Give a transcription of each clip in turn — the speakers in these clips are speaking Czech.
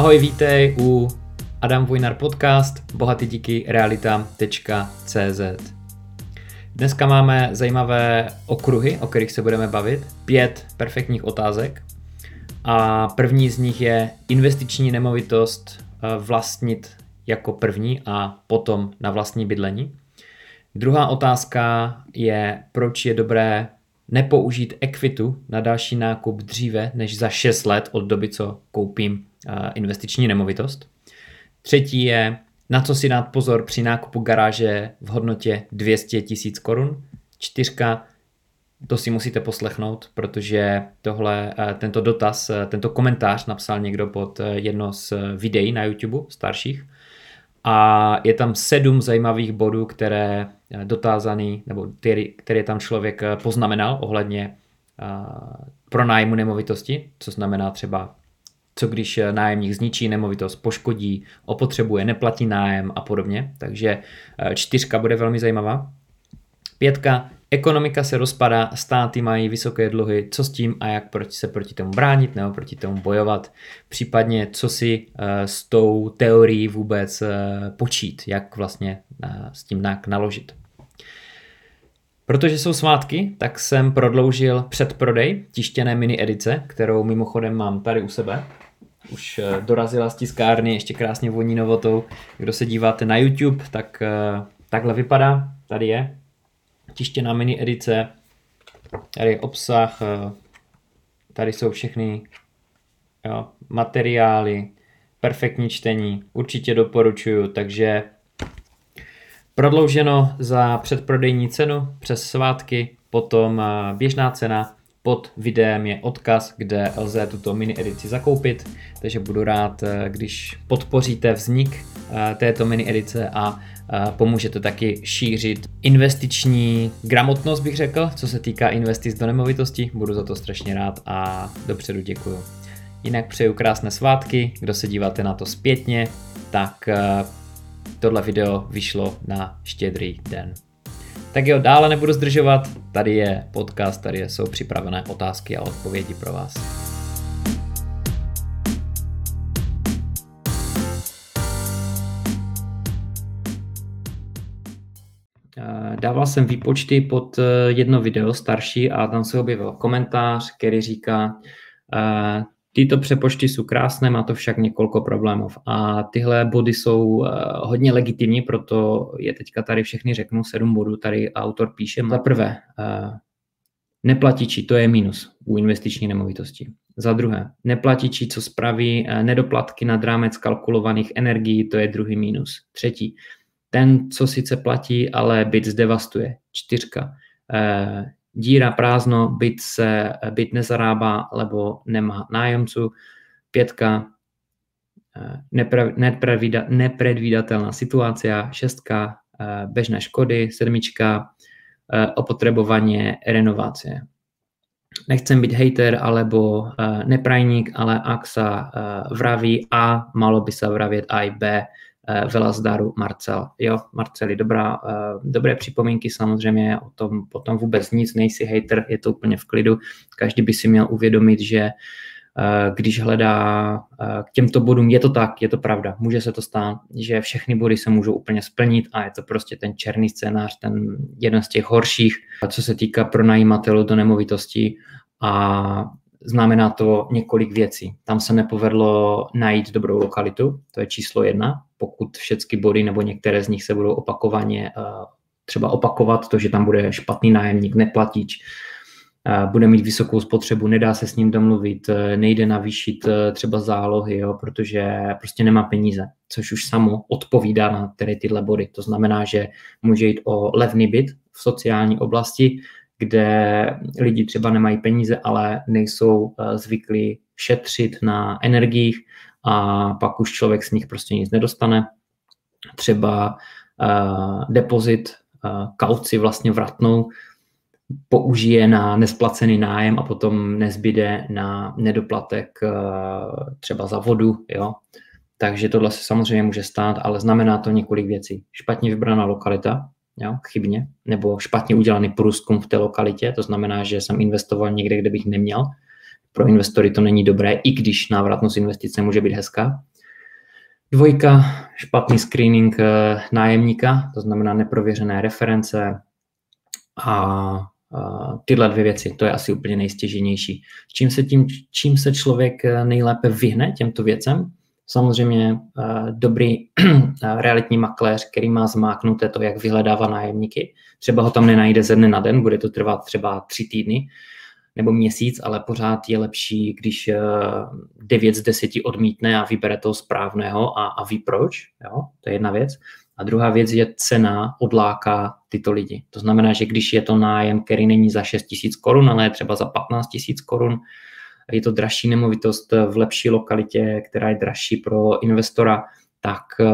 Ahoj, vítej u Adam Vojnar podcast bohatý díky realita.cz Dneska máme zajímavé okruhy, o kterých se budeme bavit. Pět perfektních otázek. A první z nich je investiční nemovitost eh, vlastnit jako první a potom na vlastní bydlení. Druhá otázka je, proč je dobré nepoužít ekvitu na další nákup dříve než za 6 let od doby, co koupím investiční nemovitost. Třetí je, na co si dát pozor při nákupu garáže v hodnotě 200 tisíc korun. Čtyřka, to si musíte poslechnout, protože tohle, tento dotaz, tento komentář napsal někdo pod jedno z videí na YouTube starších a je tam sedm zajímavých bodů, které dotázaný, nebo který, který tam člověk poznamenal ohledně pronájmu nemovitosti, co znamená třeba co když nájemník zničí nemovitost, poškodí, opotřebuje, neplatí nájem a podobně. Takže čtyřka bude velmi zajímavá. Pětka, ekonomika se rozpadá, státy mají vysoké dluhy, co s tím a jak proti se proti tomu bránit nebo proti tomu bojovat, případně co si eh, s tou teorií vůbec eh, počít, jak vlastně eh, s tím naložit. Protože jsou svátky, tak jsem prodloužil předprodej tištěné mini edice, kterou mimochodem mám tady u sebe. Už dorazila z tiskárny, ještě krásně voní novotou. Kdo se díváte na YouTube, tak takhle vypadá. Tady je, tištěná mini edice, tady je obsah, eh, tady jsou všechny jo, materiály, perfektní čtení, určitě doporučuju, takže prodlouženo za předprodejní cenu přes svátky, potom eh, běžná cena, pod videem je odkaz, kde lze tuto mini edici zakoupit, takže budu rád, eh, když podpoříte vznik této mini edice a pomůžete taky šířit investiční gramotnost, bych řekl, co se týká investic do nemovitosti. Budu za to strašně rád a dopředu děkuju. Jinak přeju krásné svátky, kdo se díváte na to zpětně, tak eh, tohle video vyšlo na štědrý den. Tak jo, dále nebudu zdržovat, tady je podcast, tady jsou připravené otázky a odpovědi pro vás. Dával jsem výpočty pod eh, jedno video starší a tam se objevil komentář, který říká, eh, tyto přepočty jsou krásné, má to však několik problémů. A tyhle body jsou eh, hodně legitimní, proto je teďka tady všechny řeknu, sedm bodů tady autor píše. Za prvé, neplatiči, to je minus u investiční nemovitosti. Za druhé, neplatiči, co spraví nedoplatky nad rámec kalkulovaných energií, to je druhý minus. Třetí, ten, co sice platí, ale byt zdevastuje. Čtyřka. Eh, díra prázdno, byt se byt nezarábá, lebo nemá nájemců. Pětka. Eh, nepredvídatelná situace. Šestka. Eh, bežné škody. Sedmička. Opotřebování renovace. Nechcem být hater alebo neprajník, ale ak sa vraví A, malo by se vravět A i B, Eh, Vela zdaru Marcel. Jo, Marceli, dobrá, eh, dobré připomínky samozřejmě, o tom potom vůbec nic, nejsi hater, je to úplně v klidu. Každý by si měl uvědomit, že eh, když hledá k těmto bodům, je to tak, je to pravda, může se to stát, že všechny body se můžou úplně splnit a je to prostě ten černý scénář, ten jeden z těch horších, co se týká pronajímatelů do nemovitosti a znamená to několik věcí. Tam se nepovedlo najít dobrou lokalitu, to je číslo jedna, pokud všechny body nebo některé z nich se budou opakovaně eh, třeba opakovat, to, že tam bude špatný nájemník, neplatič, eh, bude mít vysokou spotřebu, nedá se s ním domluvit, eh, nejde navýšit třeba zálohy, jo, protože prostě nemá peníze, což už samo odpovídá na tedy tyhle body. To znamená, že může jít o levný byt v sociální oblasti, kde lidi třeba nemají peníze, ale nejsou zvyklí šetřit na energiích, a pak už člověk z nich prostě nic nedostane. Třeba uh, depozit, uh, kauci vlastně vratnou, použije na nesplacený nájem a potom nezbyde na nedoplatek uh, třeba za vodu, jo. Takže tohle se samozřejmě může stát, ale znamená to několik věcí. Špatně vybraná lokalita, jo, chybně, nebo špatně udělaný průzkum v té lokalitě, to znamená, že jsem investoval někde, kde bych neměl, pro investory to není dobré, i když návratnost investice může být hezká. Dvojka, špatný screening eh, nájemníka, to znamená neprověřené reference a tyhle dvě věci, to je asi úplně nejstěženější. Čím se, tím, čím se člověk eh, nejlépe vyhne těmto věcem? Samozřejmě uh, dobrý realitní makléř, který má zmáknuté to, jak vyhledává nájemníky. Třeba ho tam nenajde ze dne na den, bude to trvat třeba tři týdny nebo měsíc, ale pořád je lepší, když uh, 9 z 10 odmítne a vybere toho správného a, a ví proč. Jo? To je jedna věc. A druhá věc je cena odláká tyto lidi. To znamená, že když je to nájem, který není za 6 tisíc korun, ale je třeba za 15 tisíc korun, je to dražší nemovitost v lepší lokalitě, která je dražší pro investora, tak eh,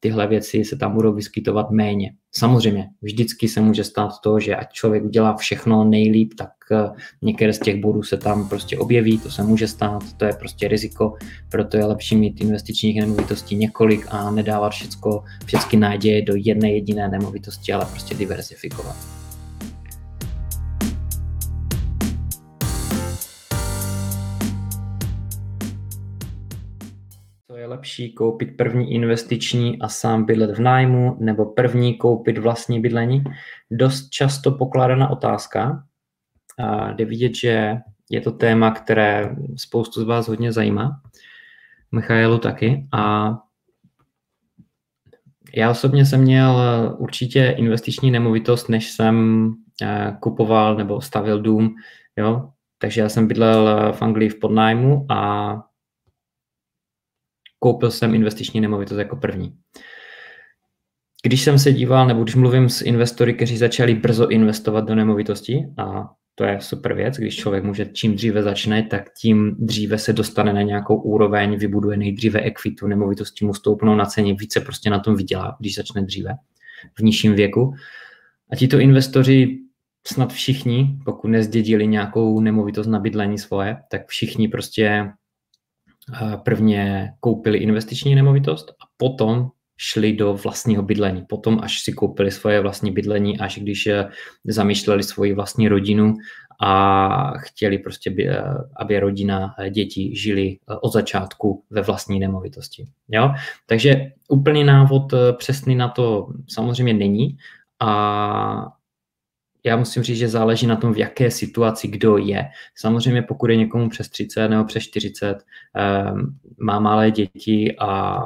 tyhle věci se tam budou vyskytovat méně. Samozřejmě, vždycky se může stát to, že ať člověk udělá všechno nejlíp, tak eh, některé z těch bodů se tam prostě objeví, to se může stát, to je prostě riziko, proto je lepší mít investičních nemovitostí několik a nedávat všecko, všechny náděje do jedné jediné nemovitosti, ale prostě diversifikovat. Lepší koupit první investiční a sám bydlet v nájmu, nebo první koupit vlastní bydlení? Dost často pokládaná otázka. A jde vidět, že je to téma, které spoustu z vás hodně zajímá. Michailu taky. A já osobně jsem měl určitě investiční nemovitost, než jsem eh, kupoval nebo stavil dům. Jo? Takže já jsem bydlel v Anglii v podnájmu a koupil jsem investiční nemovitost jako první. Když jsem se díval, nebo když mluvím s investory, kteří začali brzo investovat do nemovitosti, a to je super věc, když člověk může čím dříve začne, tak tím dříve se dostane na nějakou úroveň, vybuduje nejdříve ekvitu, nemovitosti mu stoupnou na ceně, více prostě na tom vydělá, když začne dříve, v nižším věku. A tito investoři snad všichni, pokud nezdědili nějakou nemovitost na bydlení svoje, tak všichni prostě prvně koupili investiční nemovitost a potom šli do vlastního bydlení. Potom, až si koupili svoje vlastní bydlení, až když eh, zamýšleli svoji vlastní rodinu a chtěli prostě, eh, aby rodina, eh, děti žili od začátku ve vlastní nemovitosti. Jo? Takže úplný návod přesný na to samozřejmě není a já musím říct, že záleží na tom, v jaké situaci kdo je. Samozřejmě pokud je někomu přes 30 nebo přes 40, um, ehm, má malé děti a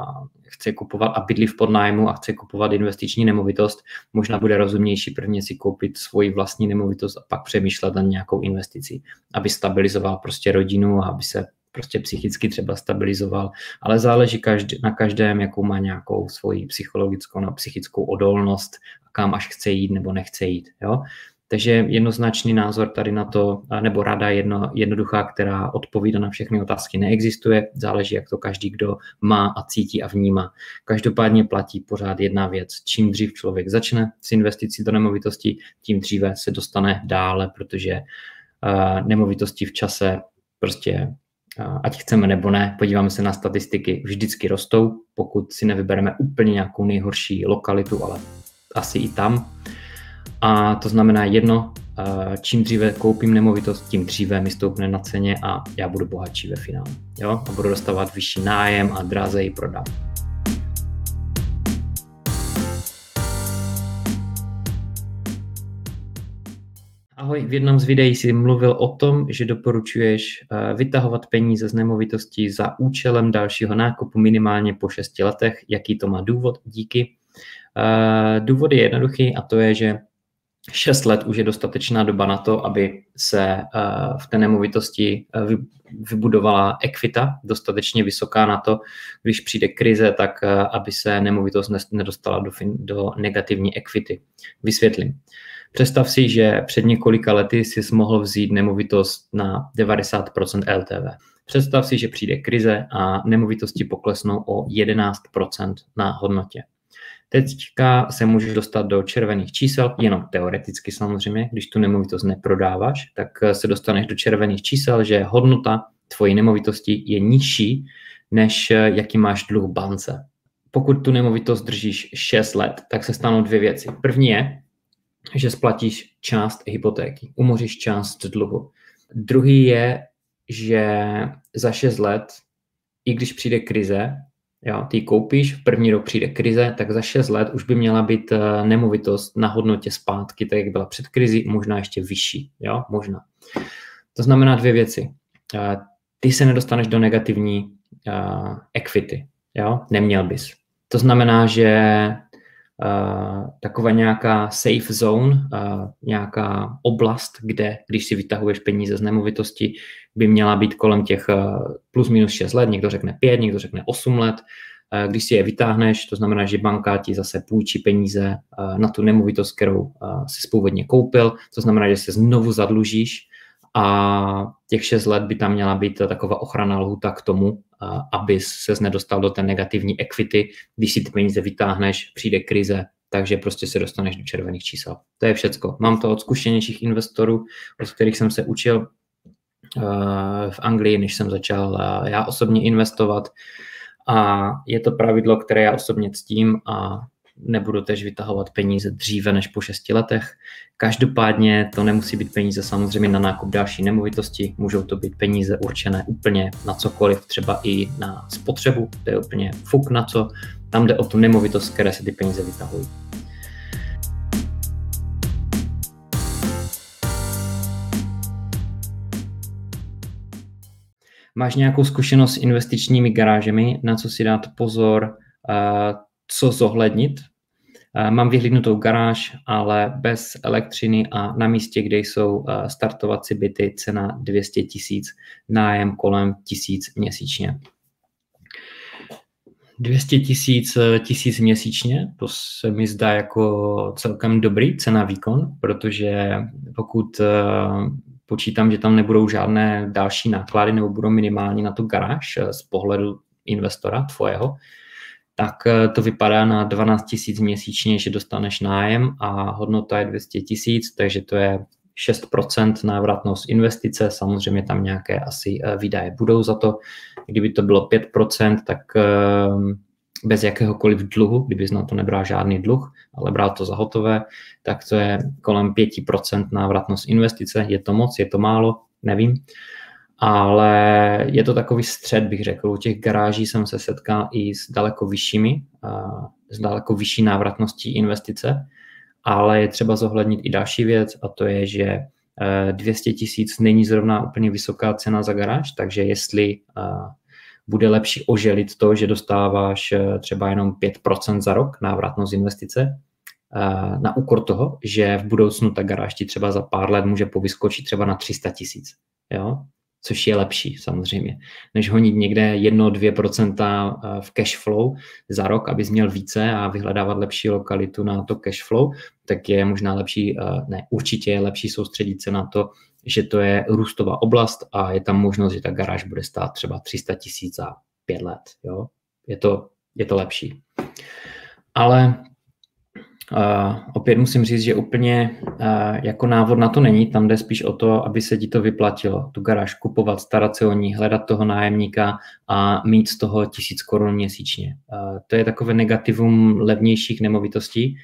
chce kupovat a bydlí v podnájmu a chce kupovat investiční nemovitost, možná bude rozumnější prvně si koupit svoji vlastní nemovitost a pak přemýšlet na nějakou investici, aby stabilizoval prostě rodinu a aby se prostě psychicky třeba stabilizoval, ale záleží každý, na každém, jakou má nějakou svoji psychologickou nebo psychickou odolnost, kam až chce jít nebo nechce jít. Jo? Takže jednoznačný názor tady na to, nebo rada jedno, jednoduchá, která odpovídá na všechny otázky, neexistuje. Záleží, jak to každý, kdo má a cítí a vnímá. Každopádně platí pořád jedna věc. Čím dřív člověk začne s investicí do nemovitosti, tím dříve se dostane dále, protože uh, nemovitosti v čase prostě ať chceme nebo ne, podíváme se na statistiky, vždycky rostou, pokud si nevybereme úplně nějakou nejhorší lokalitu, ale asi i tam. A to znamená jedno, čím dříve koupím nemovitost, tím dříve mi stoupne na ceně a já budu bohatší ve finále. Jo? A budu dostávat vyšší nájem a dráze ji prodám. Ahoj, v jednom z videí si mluvil o tom, že doporučuješ eh, vytahovat peníze z nemovitostí za účelem dalšího nákupu minimálně po 6 letech. Jaký to má důvod? Díky. Eh, důvod je jednoduchý a to je, že 6 let už je dostatečná doba na to, aby se eh, v té nemovitosti vybudovala ekvita, dostatečně vysoká na to, když přijde krize, tak aby se nemovitost nedostala do, do negativní ekvity. Vysvětlím. Představ si, že před několika lety si mohl vzít nemovitost na 90% LTV. Představ si, že přijde krize a nemovitosti poklesnou o 11% na hodnotě. Teďka se můžeš dostat do červených čísel, jenom teoreticky samozřejmě, když tu nemovitost neprodáváš, tak se dostaneš do červených čísel, že hodnota tvojí nemovitosti je nižší, než jaký máš dluh bance. Pokud tu nemovitost držíš 6 let, tak se stanou dvě věci. První je, že splatíš část hypotéky, umoříš část dluhu. Druhý je, že za 6 let, i když přijde krize, Jo, ty koupíš, v první rok přijde krize, tak za 6 let už by měla být eh, nemovitost na hodnotě zpátky, tak jak byla před krizi, možná ještě vyšší. Jo, možná. To znamená dvě věci. Eh, ty se nedostaneš do negativní uh, equity. Jo? Neměl bys. To znamená, že uh, taková nějaká safe zone, uh, nějaká oblast, kde, když si vytahuješ peníze z nemovitosti, by měla být kolem těch uh, plus minus 6 let, někdo řekne 5, někdo řekne 8 let. Když si je vytáhneš, to znamená, že banka ti zase půjčí peníze na tu nemovitost, kterou si původně koupil, to znamená, že se znovu zadlužíš a těch 6 let by tam měla být taková ochrana lhuta k tomu, aby se nedostal do té negativní equity, když si ty peníze vytáhneš, přijde krize, takže prostě se dostaneš do červených čísel. To je všecko. Mám to od zkušenějších investorů, od kterých jsem se učil v Anglii, než jsem začal já osobně investovat. A je to pravidlo, které já osobně ctím a nebudu tež vytahovat peníze dříve než po 6 letech. Každopádně to nemusí být peníze samozřejmě na nákup další nemovitosti, můžou to být peníze určené úplně na cokoliv, třeba i na spotřebu, to je úplně fuk na co. Tam jde o tu nemovitost, které se ty peníze vytahují. Máš nějakou zkušenost s investičními garážemi, na co si dát pozor, co zohlednit. Eh, mám vyhlídnutou garáž, ale bez elektřiny a na místě, kde jsou eh, startovací byty, cena 200 tisíc, nájem kolem tisíc měsíčně. 200 tisíc eh, tisíc měsíčně, to se mi zdá jako celkem dobrý cena výkon, protože pokud počítám, že tam nebudou žádné další náklady nebo budou minimální na tu garáž z pohledu investora tvojeho, tak eh, to vypadá na 12 tisíc měsíčně, že dostaneš nájem a hodnota je 200 tisíc, takže to je 6% návratnost investice, samozřejmě tam nějaké asi eh, výdaje budou za to. Kdyby to bylo 5%, tak eh, bez jakéhokoliv dluhu, kdyby na to nebral žádný dluh, ale bral to za hotové, tak to je kolem 5% návratnost investice. Je to moc, je to málo, nevím ale je to takový střed, bych řekl. U těch garáží jsem se setkal i s daleko vyššími, s daleko vyšší návratností investice, ale je třeba zohlednit i další věc a to je, že 200 e, tisíc není zrovna úplně vysoká cena za garáž, takže jestli e, bude lepší oželit to, že dostáváš e, třeba jenom 5% za rok návratnost investice, na úkor toho, že v budoucnu ta garáž ti třeba za pár let může povyskočit třeba na 300 tisíc. Jo? Což je lepší samozřejmě, než honit někde 1-2% eh, v cash flow za rok, abys měl více a vyhledávat lepší lokalitu na to cash flow, tak je možná lepší, eh, ne, určitě je lepší soustředit se na to, že to je růstová oblast a je tam možnost, že ta garáž bude stát třeba 300 tisíc za pět let. Jo? Je, to, je to lepší. Ale Uh, opět musím říct, že úplně uh, jako návod na to není, tam jde spíš o to, aby se ti to vyplatilo, tu garáž kupovat, starat se o ní, hledat toho nájemníka a mít z toho tisíc korun měsíčně. Uh, to je takové negativum levnějších nemovitostí,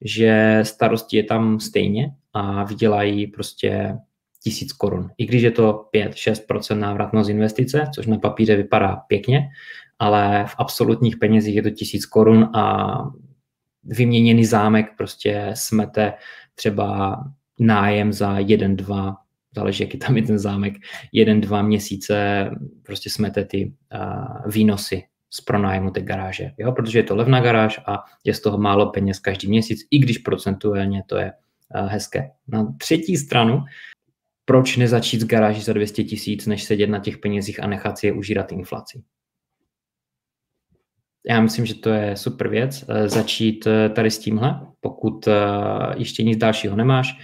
že starosti je tam stejně a vydělají prostě tisíc korun. I když je to 5-6% návratnost investice, což na papíře vypadá pěkně, ale v absolutních penězích je to tisíc korun a vyměněný zámek prostě smete třeba nájem za jeden, dva, záleží, jaký tam je ten zámek, jeden, dva měsíce prostě smete ty uh, výnosy z pronájmu té garáže, jo? protože je to levná garáž a je z toho málo peněz každý měsíc, i když procentuálně to je uh, hezké. Na třetí stranu, proč nezačít s garáží za 200 tisíc, než sedět na těch penězích a nechat si je užírat inflaci? Já myslím, že to je super věc, eh, začít eh, tady s tímhle, pokud eh, ještě nic dalšího nemáš,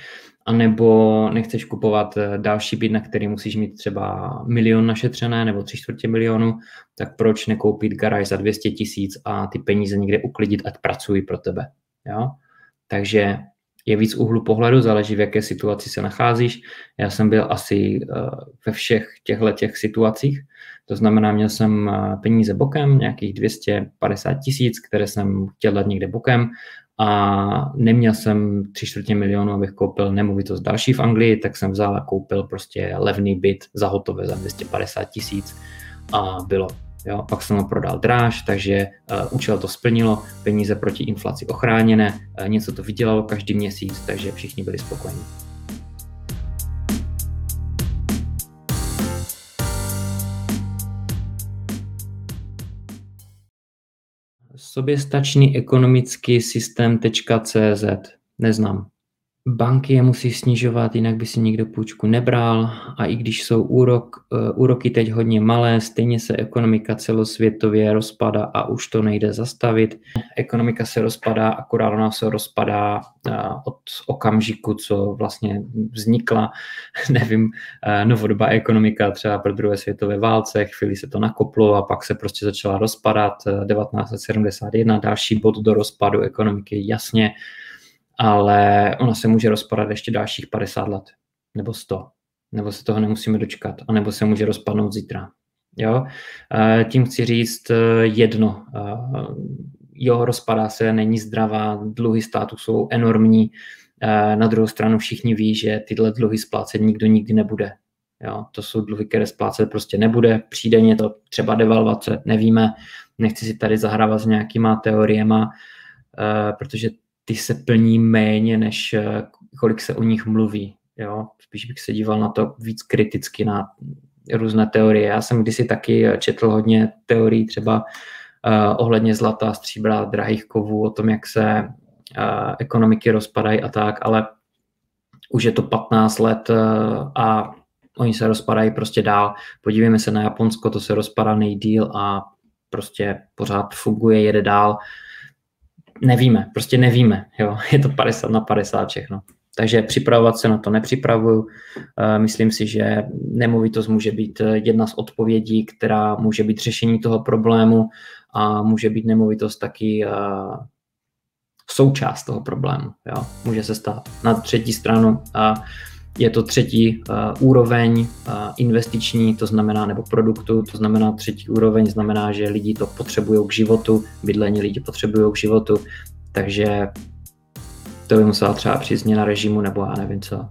anebo nechceš kupovat další byt, na který musíš mít třeba milion našetřené nebo tři čtvrtě milionu, tak proč nekoupit garáž za 200 tisíc a ty peníze někde uklidit, ať pracují pro tebe. Jo? Takže je víc úhlu pohledu, záleží v jaké situaci se nacházíš. Já jsem byl asi ve všech těchto těch situacích, to znamená, měl jsem eh, peníze bokem, nějakých 250 tisíc, které jsem chtěl dát někde bokem a neměl jsem tři čtvrtě milionu, abych koupil nemovitost další v Anglii, tak jsem vzal a koupil prostě levný byt za hotové za 250 tisíc a bylo. Jo, pak jsem ho prodal dráž, takže uh, účel to splnilo, peníze proti inflaci ochráněné, uh, něco to vydělalo každý měsíc, takže všichni byli spokojení. Soběstačný ekonomický systém.cz Neznám banky je musí snižovat, jinak by si nikdo půjčku nebral a i když jsou úrok, uh, úroky teď hodně malé, stejně se ekonomika celosvětově rozpadá a už to nejde zastavit. Ekonomika se rozpadá, akorát ona se rozpadá uh, od okamžiku, co vlastně vznikla, nevím, uh, novodobá ekonomika třeba pro druhé světové válce, chvíli se to nakoplo a pak se prostě začala rozpadat. 1971 další bod do rozpadu ekonomiky, jasně ale ona se může rozpadat ještě dalších 50 let, nebo 100, nebo se toho nemusíme dočkat, anebo se může rozpadnout zítra. Jo? Tím chci říct eh, jedno. Jo, rozpadá se, není zdravá, dluhy státu jsou enormní, na druhou stranu všichni ví, že tyhle dluhy splácet nikdo nikdy nebude. Jo, to jsou dluhy, které splácet prostě nebude. Přijde mě to třeba devalvace, nevíme. Nechci si tady zahrávat s nějakýma teoriema, eh, protože ty se plní méně, než eh, kolik se o nich mluví. Jo? Spíš bych se díval na to víc kriticky, na různé teorie. Já jsem kdysi taky četl hodně teorií třeba uh, ohledně zlata, stříbra, drahých kovů, o tom, jak se uh, ekonomiky rozpadají a tak, ale už je to 15 let uh, a oni se rozpadají prostě dál. Podívejme se na Japonsko, to se rozpadá nejdíl a prostě pořád funguje, jede dál. Uh, nevíme, prostě nevíme, jo, je to 50 na 50 všechno. Takže připravovat se na to nepřipravuju. Eh, myslím si, že nemovitost může být eh, jedna z odpovědí, která může být řešení toho problému a může být nemovitost taky eh, součást toho problému. Jo. Může se stát na třetí stranu a je to třetí uh, úroveň uh, investiční, to znamená, nebo produktu, to znamená třetí úroveň, znamená, že lidi to potřebují k životu, bydlení lidi potřebují k životu, takže to by musela třeba přijít změna režimu, nebo já nevím co.